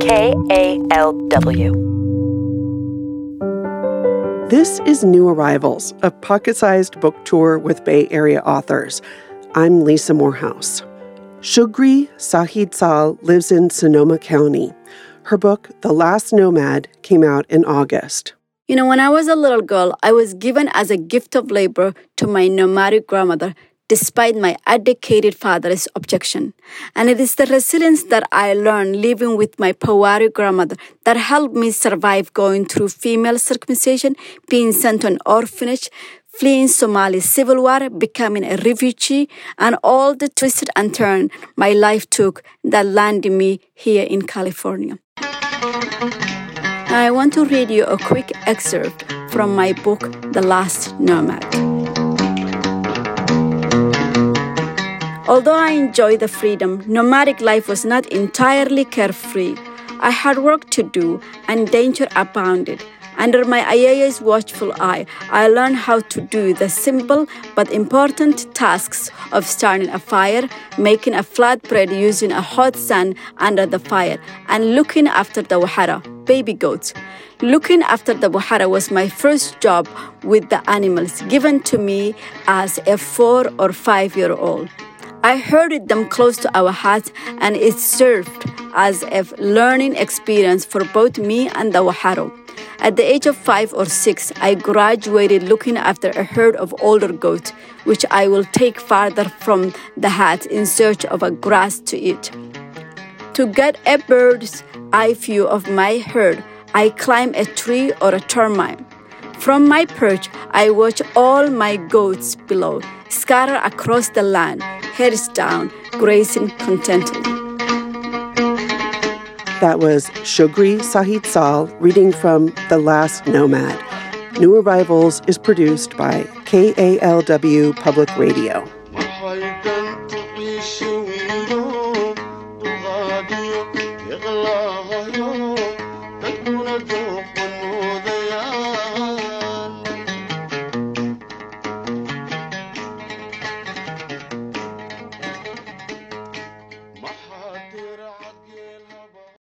KALW. This is New Arrivals, a pocket sized book tour with Bay Area authors. I'm Lisa Morehouse. Shugri Said Salh lives in Sonoma County. Her book, The Last Nomad, came out in August. You know, when I was a little girl, I was given as a gift of labor to my nomadic grandmother despite my educated father's objection. And it is the resilience that I learned living with my poetic grandmother that helped me survive going through female circumcision, being sent to an orphanage, fleeing Somali civil war, becoming a refugee, and all the twisted and turn my life took that landed me here in California. I want to read you a quick excerpt from my book, The Last Nomad. Although I enjoyed the freedom, nomadic life was not entirely carefree. I had work to do and danger abounded. Under my IA's watchful eye, I learned how to do the simple but important tasks of starting a fire, making a flatbread using a hot sand under the fire, and looking after the wahara, baby goats. Looking after the wahara was my first job with the animals given to me as a four or five year old. I herded them close to our hut, and it served as a learning experience for both me and the Waharo. At the age of five or six, I graduated looking after a herd of older goats, which I will take farther from the hut in search of a grass to eat. To get a bird's eye view of my herd, I climb a tree or a termite. From my perch, I watch all my goats below, scatter across the land, heads down, grazing contentedly. That was Shugri Said Salh reading from The Last Nomad. New Arrivals is produced by KALW Public Radio.